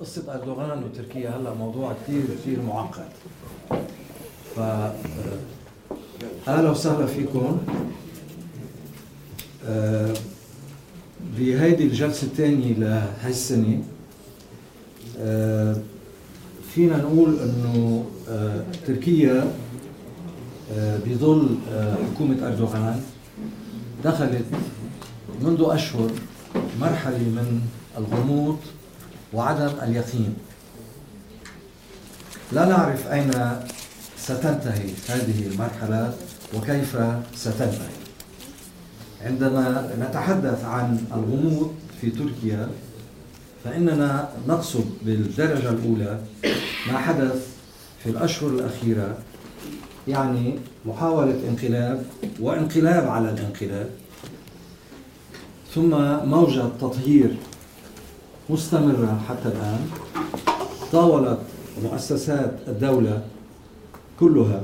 قصة أردوغان وتركيا هلا موضوع كثير كثير معقد. ف آه، أهلا وسهلا فيكم. آه، بهيدي الجلسة الثانية لهي السنة آه، فينا نقول إنه تركيا بظل حكومة أردوغان دخلت منذ أشهر مرحلة من الغموض وعدم اليقين. لا نعرف أين ستنتهي هذه المرحلة وكيف ستنتهي. عندما نتحدث عن الغموض في تركيا فإننا نقصد بالدرجة الأولى ما حدث في الأشهر الأخيرة يعني محاولة انقلاب وانقلاب على الانقلاب ثم موجة تطهير مستمرة حتى الآن. طاولت مؤسسات الدولة كلها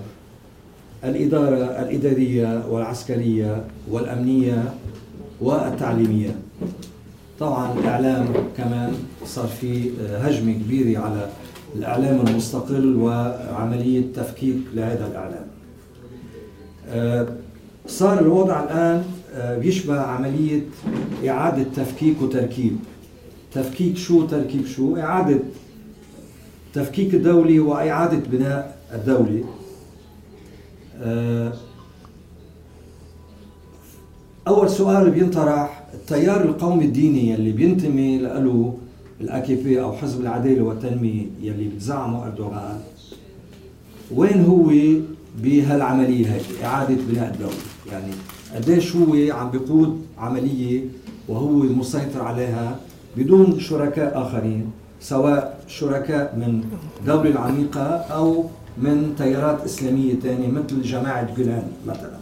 الإدارة الإدارية والعسكرية والأمنية والتعليمية. طبعا الإعلام كمان صار في هجمة كبيرة على الإعلام المستقل وعملية تفكيك لهذا الإعلام. صار الوضع الآن بيشبه عملية إعادة تفكيك وتركيب. تفكيك شو تركيب شو؟ إعادة تفكيك الدولي وإعادة بناء الدولة أول سؤال بينطرح التيار القومي الديني يلي بينتمي له الاكي بي أو حزب العدالة والتنمية يلي بتزعمه إردوغان وين هو بهالعملية هي إعادة بناء الدولة. يعني قديش هو عم بيقود عملية وهو المسيطر عليها؟ بدون شركاء آخرين سواء شركاء من الدولة العميقة أو من تيارات إسلامية ثانية مثل جماعة جولان مثلا.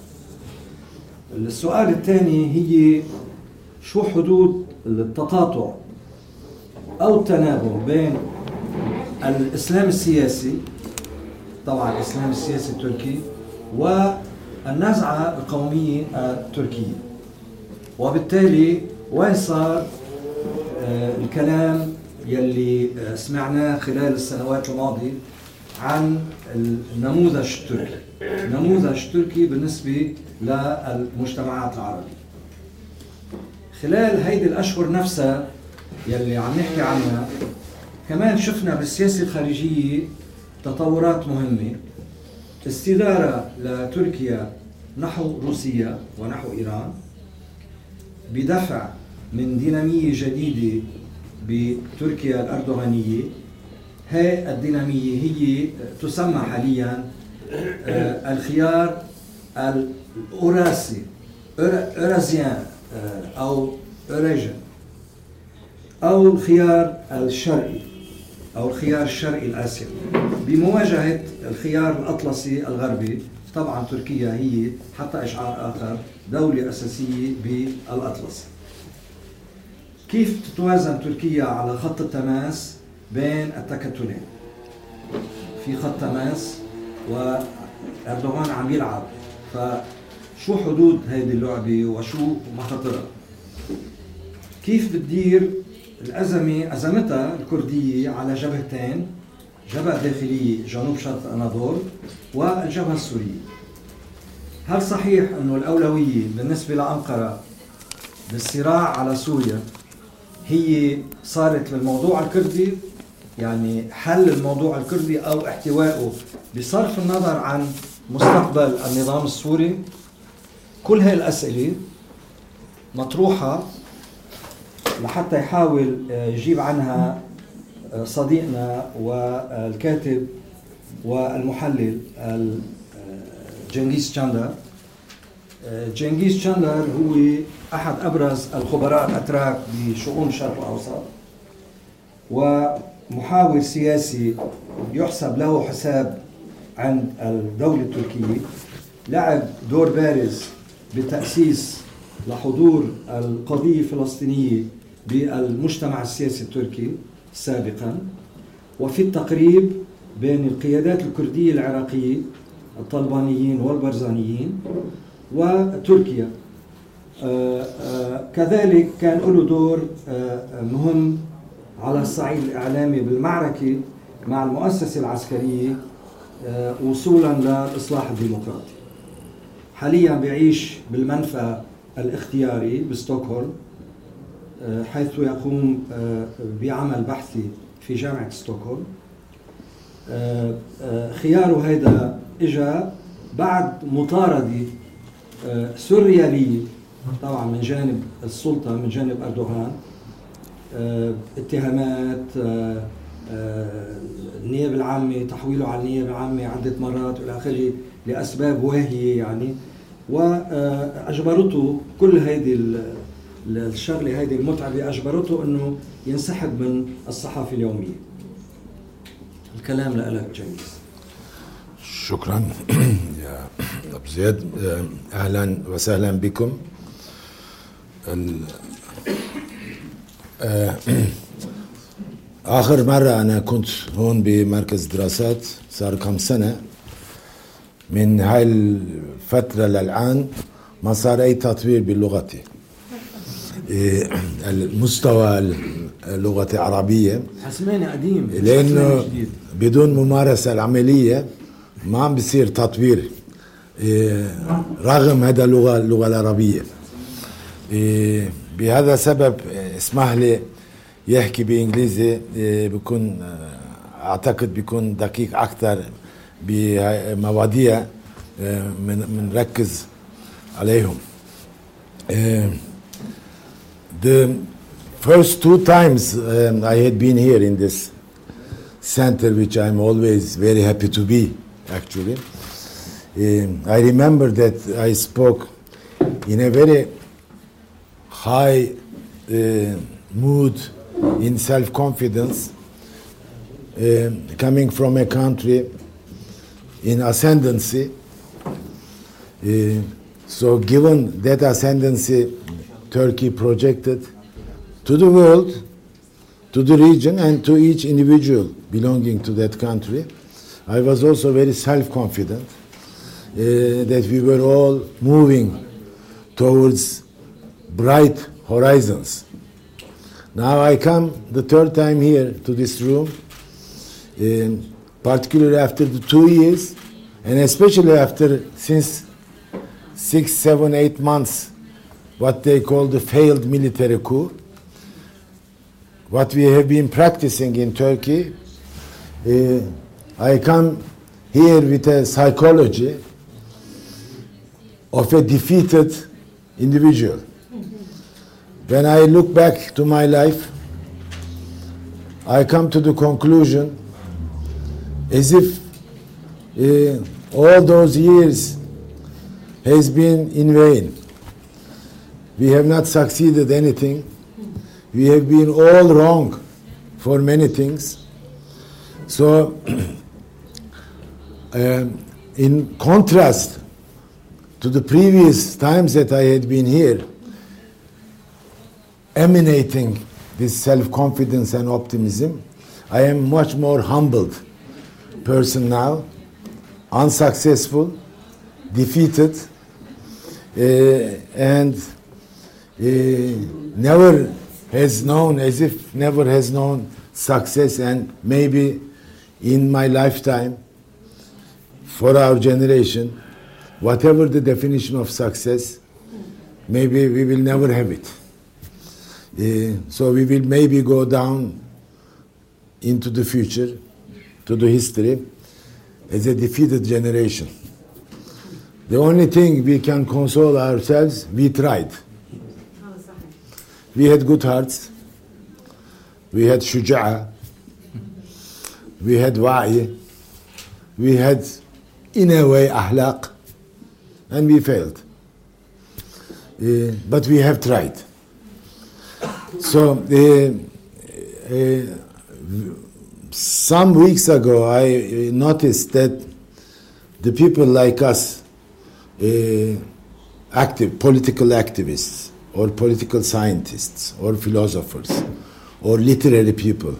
السؤال الثاني هي شو حدود التقاطع أو التناغم بين الإسلام السياسي طبعا الإسلام السياسي التركي والنزعة القومية التركية؟ وبالتالي وين صار الكلام يلي سمعناه خلال السنوات الماضية عن النموذج التركي. النموذج التركي بالنسبة للمجتمعات العربية. خلال هيدي الأشهر نفسها يلي عم نحكي عنها كمان شفنا بالسياسة الخارجية تطورات مهمة. استدارة لتركيا نحو روسيا ونحو إيران. بدفع من دينامية جديدة بتركيا الأردوغانية. هي الدينامية هي تسمى حاليا آه، الخيار الأوراسي أورازيان آه، أو أوريجن أو الخيار الشرقي أو الخيار الشرقي الآسيوي. بمواجهة الخيار الأطلسي الغربي طبعا تركيا هي حتى إشعار آخر دولة أساسية بالاطلسي كيف تتوازن تركيا على خط التماس بين التكتلين؟ في خط تماس وإردوغان عم يلعب فشو حدود هذه اللعبة وشو مخاطرها؟ كيف بتدير الأزمة أزمتها الكردية على جبهتين جبهة داخلية جنوب شرق أناضول والجبهة السورية؟ هل صحيح أنه الأولوية بالنسبة لأنقرة بالصراع على سوريا هي صارت للموضوع الكردي يعني حل الموضوع الكردي أو احتوائه بصرف النظر عن مستقبل النظام السوري. كل هاي الأسئلة مطروحة لحتى يحاول يجيب عنها صديقنا والكاتب والمحلل جنغيز شاندر جنغيز شاندر هو احد ابرز الخبراء الاتراك بشؤون الشرق الاوسط ومحاور سياسي يحسب له حساب عند الدولة التركية لعب دور بارز بتأسيس لحضور القضية الفلسطينية بالمجتمع السياسي التركي سابقا. وفي التقريب بين القيادات الكردية العراقية الطلبانيين والبرزانيين وتركيا. آه، آه، كذلك كان له دور آه، مهم على الصعيد الإعلامي بالمعركة مع المؤسسة العسكرية وصولا للإصلاح الديمقراطي. حاليا بيعيش بالمنفى الاختياري بستوكهولم حيث يقوم بعمل بحثي في جامعة ستوكهولم. خياره هيدا اجى بعد مطاردة سوريالية طبعا من جانب السلطة من جانب أردوغان اتهامات النيابة العامة تحويله على النيابة العامة عدة مرات وإلى آخره لأسباب واهية يعني واجبرته كل هذه الشغلة هذه المتعبة أجبرته إنه ينسحب من الصحافة اليومية. الكلام لك جميس. شكرا طب زياد آه، أهلا وسهلا بكم. آه، آخر مرة أنا كنت هون بمركز دراسات صار كم سنة. من هاي الفترة للآن ما صار أي تطوير بلغتي إيه، المستوى اللغة العربية. حسمين قديم لأنه بدون ممارسة العملية ما عم بصير تطوير. رغم هذا اللغة اللغة العربية. إيه، بهذا السبب اسمح لي يحكي بإنجليزي إيه، بيكون آه، أعتقد بيكون دقيق أكثر بمواضيع من بنركز عليهم. إيه، the first two times um, I had been here in this center which I'm always very happy to be actually. I remember that I spoke in a very high uh, mood in self confidence, uh, coming from a country in ascendancy. Uh, so, given that ascendancy, Turkey projected to the world, to the region, and to each individual belonging to that country, I was also very self confident that we were all moving towards bright horizons. Now I come the third time here to this room, um, particularly after the two years, and especially after since six, seven, eight months, what they call the failed military coup. What we have been practicing in Turkey, uh, I come here with a psychology of a defeated individual. When I look back to my life, I come to the conclusion as if uh, all those years has been in vain. We have not succeeded anything. We have been all wrong for many things. So, um, in contrast to the previous times that I had been here, emanating this self-confidence and optimism. I am much more humbled person now, unsuccessful, defeated, uh, and uh, never has known, as if never has known success, and maybe in my lifetime, for our generation, whatever the definition of success, maybe we will never have it. Uh, so we will maybe go down into the future, to the history, as a defeated generation. The only thing we can console ourselves, we tried. We had good hearts. We had shuja'a. We had wa'i. We had, in a way, ahlaq. And we failed. Uh, but we have tried. So, uh, uh, some weeks ago, I noticed that the people like us, uh, active political activists, or political scientists, or philosophers, or literary people,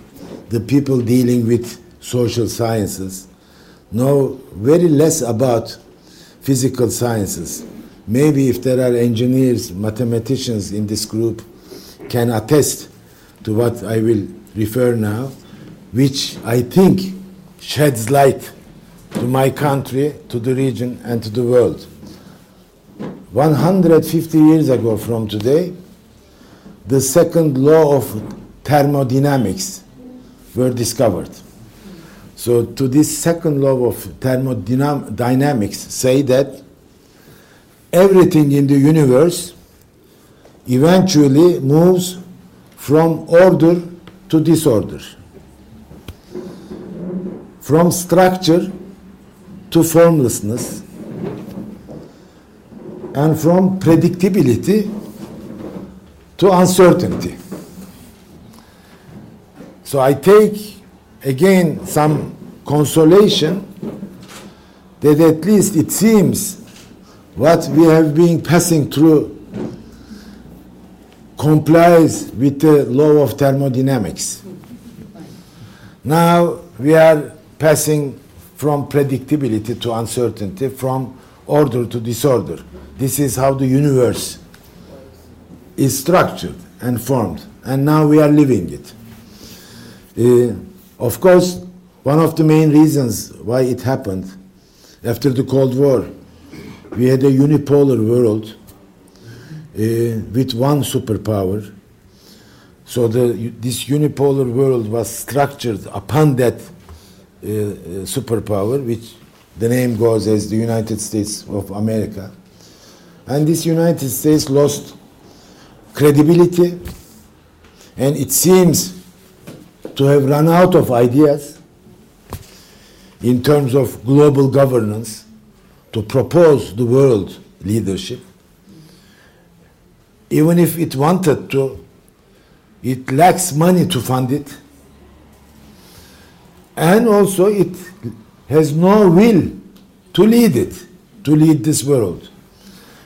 the people dealing with social sciences, know very less about physical sciences. Maybe if there are engineers, mathematicians in this group, can attest to what I will refer now, which I think sheds light to my country, to the region, and to the world. 150 years ago from today, the second law of thermodynamics were discovered. So to this second law of thermodynamics say that everything in the universe eventually moves from order to disorder, from structure to formlessness, and from predictability to uncertainty. So I take again some consolation that at least it seems what we have been passing through complies with the law of thermodynamics. Now we are passing from predictability to uncertainty, from order to disorder. This is how the universe is structured and formed, and now we are living it. Uh, of course, one of the main reasons why it happened after the Cold War, we had a unipolar world uh, with one superpower. So the, this unipolar world was structured upon that uh, superpower, which the name goes as the United States of America. And this United States lost credibility, and it seems to have run out of ideas in terms of global governance to propose the world leadership. Even if it wanted to, it lacks money to fund it. And also, it has no will to lead it, to lead this world.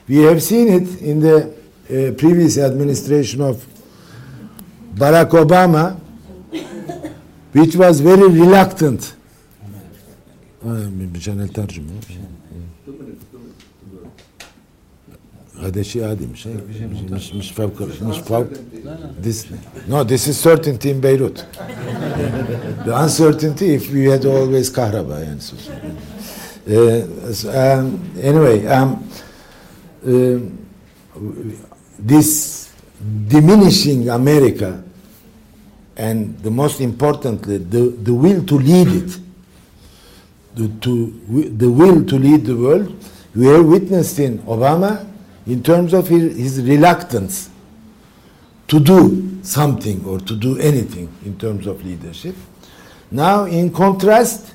We have seen it in the uh, previous administration of Barack Obama, Which was very reluctant. Bir tane tercüme. Hadeşi adiymiş. Şey, this, no, this is certainty in Beirut. The uncertainty if we had always Kahraba yani. Uh, ee, so, um, anyway, um, uh, this diminishing America and the most importantly the, the will to lead it the, to, the will to lead the world we have witnessed in Obama in terms of his, his reluctance to do something or to do anything in terms of leadership. Now, in contrast,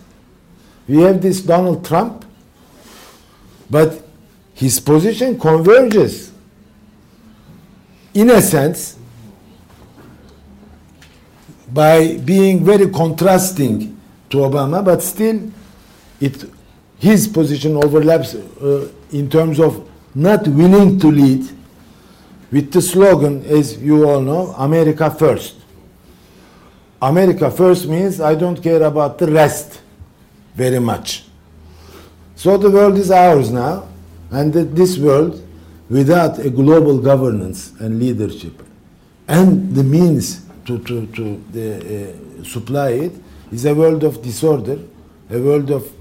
we have this Donald Trump, but his position converges, in a sense, by being very contrasting to Obama, but still, it, his position overlaps uh, in terms of not willing to lead with the slogan, as you all know, America first. America first means I don't care about the rest very much. So the world is ours now, and this world, without a global governance and leadership, and the means to, to, to uh, supply it, is a world of disorder, a world of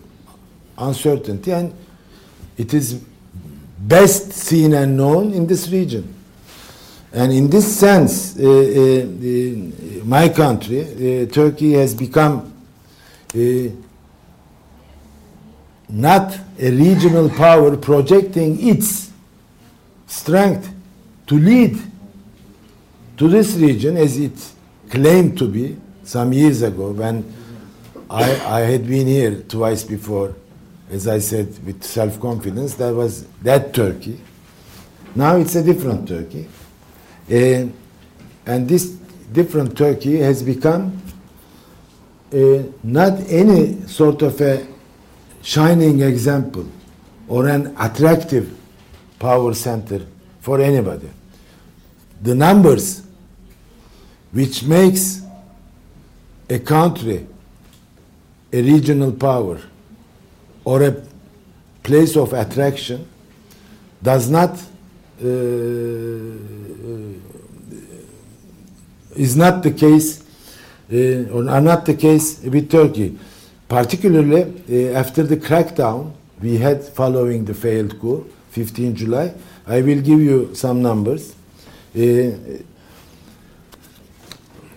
uncertainty, and it is best seen and known in this region. And in this sense, uh, uh, my country, uh, Turkey, has become not a regional power projecting its strength to lead to this region as it claimed to be some years ago when I, I had been here twice before as I said, with self confidence, that was that Turkey. Now it's a different Turkey. Uh, and this different Turkey has become uh, not any sort of a shining example or an attractive power center for anybody. The numbers which makes a country a regional power or a place of attraction does not uh, is not the case, uh, or not the case with Turkey. Particularly uh, after the crackdown we had following the failed coup, 15 July. I will give you some numbers. Uh,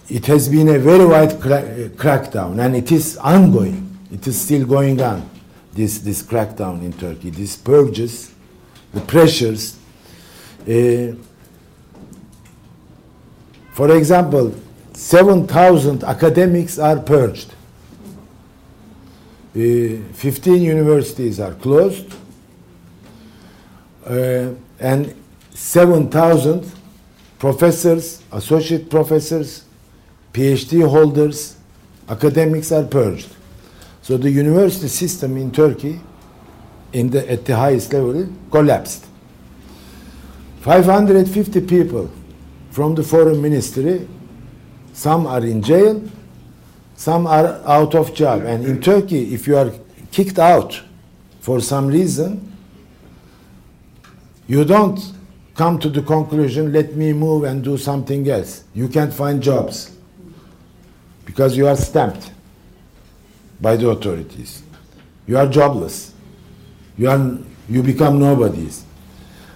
it has been a very wide cra crackdown, and it is ongoing. It is still going on. This this crackdown in Turkey, these purges, the pressures. Uh, for example, 7,000 academics are purged. Uh, 15 universities are closed. Uh, and 7,000 professors, associate professors, PhD holders, academics are purged. So the university system in Turkey, in the, at the highest level, collapsed. 550 people from the foreign ministry, some are in jail, some are out of job. And in Turkey, if you are kicked out for some reason, you don't come to the conclusion, let me move and do something else. You can't find jobs because you are stamped by the authorities. You are jobless. You, are, you become nobodies.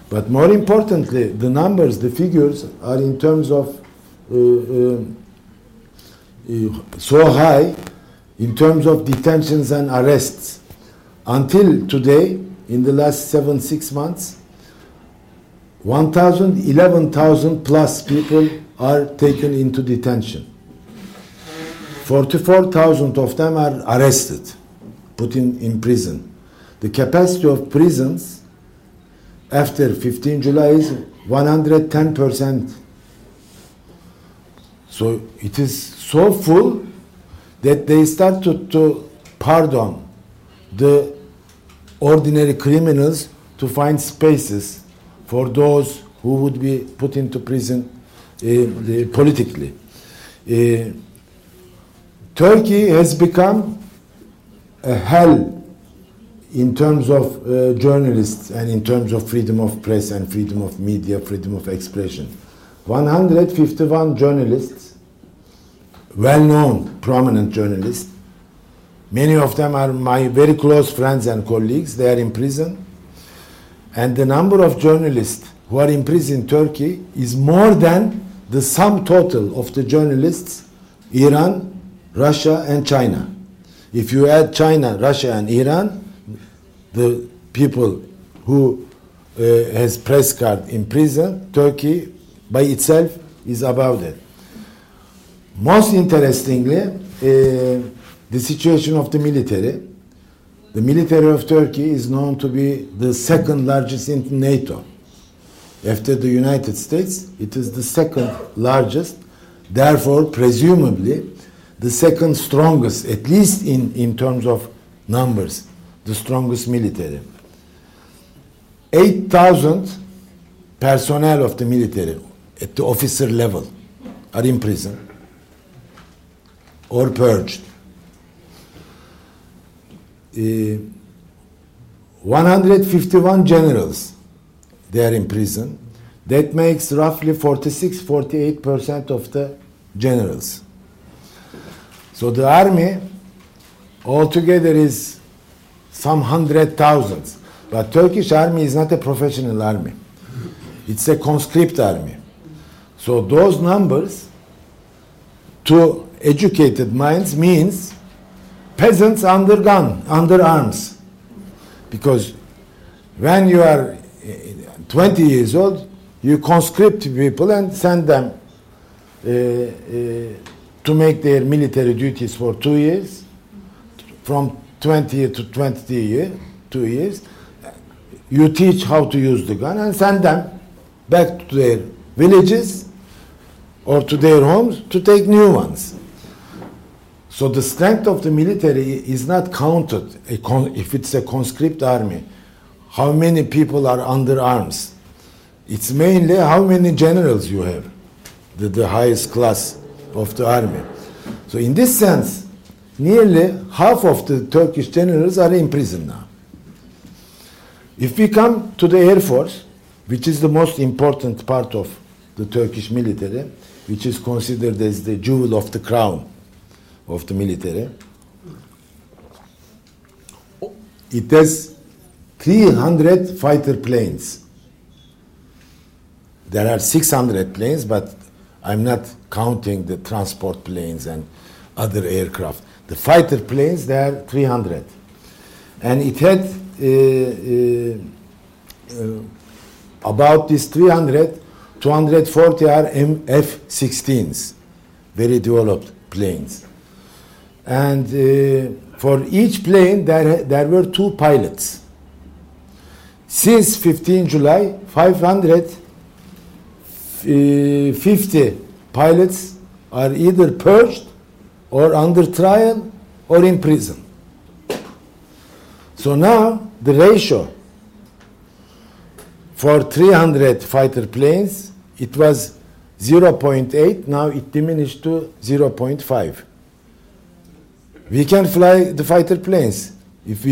But more importantly, the numbers, the figures are in terms of uh, uh, uh, so high in terms of detentions and arrests. Until today, in the last seven, six months, 1,000, 11,000 plus people are taken into detention. 44,000 of them are arrested, put in, in prison. The capacity of prisons after 15 July is 110 percent. So it is so full that they started to, to pardon the ordinary criminals to find spaces for those who would be put into prison uh, politically. Uh, Turkey has become a hell in terms of uh, journalists and in terms of freedom of press and freedom of media, freedom of expression. 151 journalists, well known, prominent journalists, many of them are my very close friends and colleagues, they are in prison. And the number of journalists who are in prison in Turkey is more than the sum total of the journalists Iran, Russia, and China. If you add China, Russia, and Iran, the people who uh, has press card in prison, Turkey by itself is above it. Most interestingly, uh, the situation of the military. The military of Turkey is known to be the second largest in NATO. After the United States, it is the second largest, therefore, presumably, the second strongest, at least in, in terms of numbers the strongest military. 8,000 personnel of the military at the officer level are in prison or purged. Uh, 151 generals they are in prison. That makes roughly 46 48% of the generals. So the army altogether is some hundred thousands. But Turkish army is not a professional army. It's a conscript army. So those numbers to educated minds means peasants under gun, under arms. Because when you are 20 years old, you conscript people and send them uh, uh, to make their military duties for two years. From 20 to 20 years, two years, you teach how to use the gun and send them back to their villages or to their homes to take new ones. So the strength of the military is not counted if it's a conscript army. How many people are under arms? It's mainly how many generals you have, the, the highest class of the army. So in this sense, nearly half of the Turkish generals are in prison now. If we come to the Air Force, which is the most important part of the Turkish military, which is considered as the jewel of the crown of the military. It has 300 fighter planes. There are 600 planes, but I'm not counting the transport planes and other aircraft. The fighter planes, there are 300. And it had uh, uh, uh, about these 300, 240 are F-16s, very developed planes. And uh, for each plane, there, there were two pilots. Since 15 July, 550 uh, pilots are either purged or under trial or in prison. So now the ratio for 300 fighter planes, it was 0.8, now it diminished to 0.5. We can fly the fighter planes if we